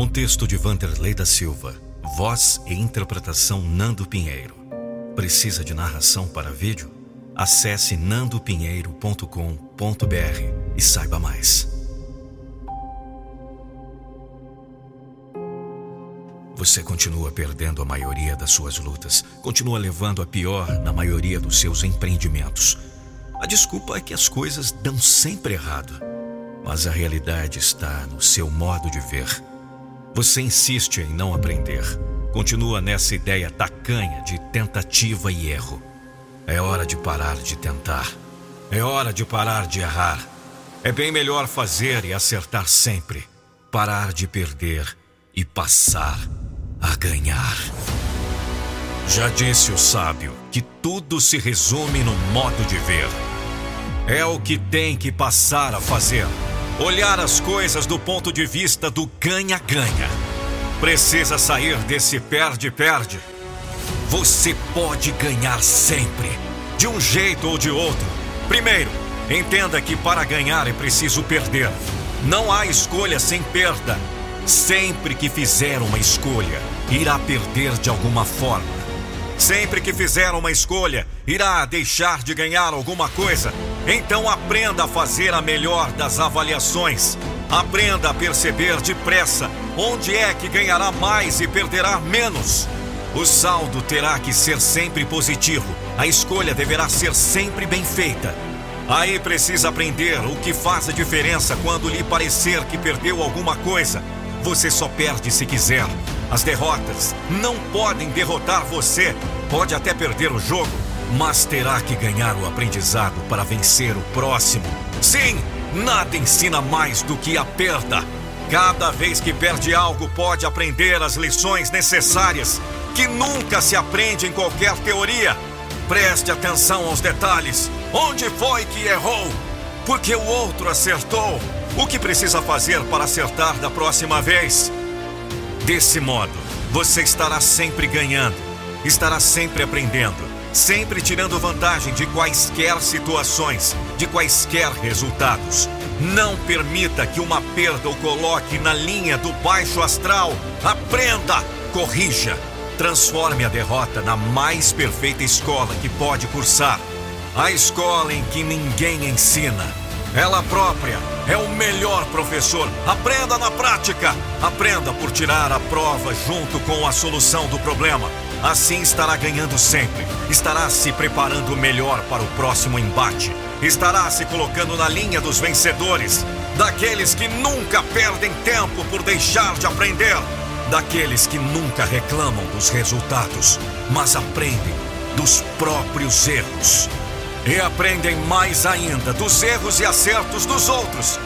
Um texto de Vanderlei da Silva, voz e interpretação Nando Pinheiro. Precisa de narração para vídeo? Acesse nandopinheiro.com.br e saiba mais. Você continua perdendo a maioria das suas lutas, continua levando a pior na maioria dos seus empreendimentos. A desculpa é que as coisas dão sempre errado, mas a realidade está no seu modo de ver. Você insiste em não aprender, continua nessa ideia tacanha de tentativa e erro. É hora de parar de tentar, é hora de parar de errar. É bem melhor fazer e acertar sempre, parar de perder e passar a ganhar. Já disse o sábio que tudo se resume no modo de ver. É o que tem que passar a fazer. Olhar as coisas do ponto de vista do ganha-ganha. Precisa sair desse perde-perde. Você pode ganhar sempre, de um jeito ou de outro. Primeiro, entenda que para ganhar é preciso perder. Não há escolha sem perda. Sempre que fizer uma escolha, irá perder de alguma forma. Sempre que fizer uma escolha, irá deixar de ganhar alguma coisa. Então aprenda a fazer a melhor das avaliações. Aprenda a perceber depressa onde é que ganhará mais e perderá menos. O saldo terá que ser sempre positivo. A escolha deverá ser sempre bem feita. Aí precisa aprender o que faz a diferença quando lhe parecer que perdeu alguma coisa. Você só perde se quiser. As derrotas não podem derrotar você. Pode até perder o jogo, mas terá que ganhar o aprendizado para vencer o próximo. Sim, nada ensina mais do que a perda. Cada vez que perde algo, pode aprender as lições necessárias, que nunca se aprende em qualquer teoria. Preste atenção aos detalhes. Onde foi que errou? Porque o outro acertou. O que precisa fazer para acertar da próxima vez? Desse modo, você estará sempre ganhando, estará sempre aprendendo, sempre tirando vantagem de quaisquer situações, de quaisquer resultados. Não permita que uma perda o coloque na linha do baixo astral. Aprenda, corrija, transforme a derrota na mais perfeita escola que pode cursar. A escola em que ninguém ensina ela própria é o melhor professor. Aprenda na prática. Aprenda por tirar a prova junto com a solução do problema. Assim estará ganhando sempre. Estará se preparando melhor para o próximo embate. Estará se colocando na linha dos vencedores. Daqueles que nunca perdem tempo por deixar de aprender. Daqueles que nunca reclamam dos resultados, mas aprendem dos próprios erros. E aprendem mais ainda dos erros e acertos dos outros,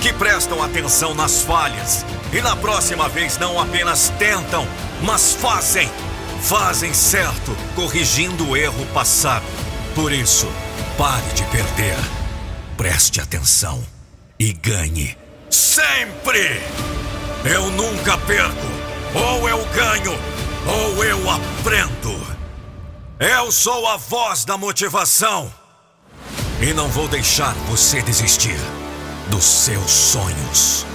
que prestam atenção nas falhas e na próxima vez não apenas tentam, mas fazem. Fazem certo, corrigindo o erro passado. Por isso, pare de perder. Preste atenção e ganhe. Sempre! Eu nunca perco. Ou eu ganho, ou eu aprendo. Eu sou a voz da motivação. E não vou deixar você desistir dos seus sonhos.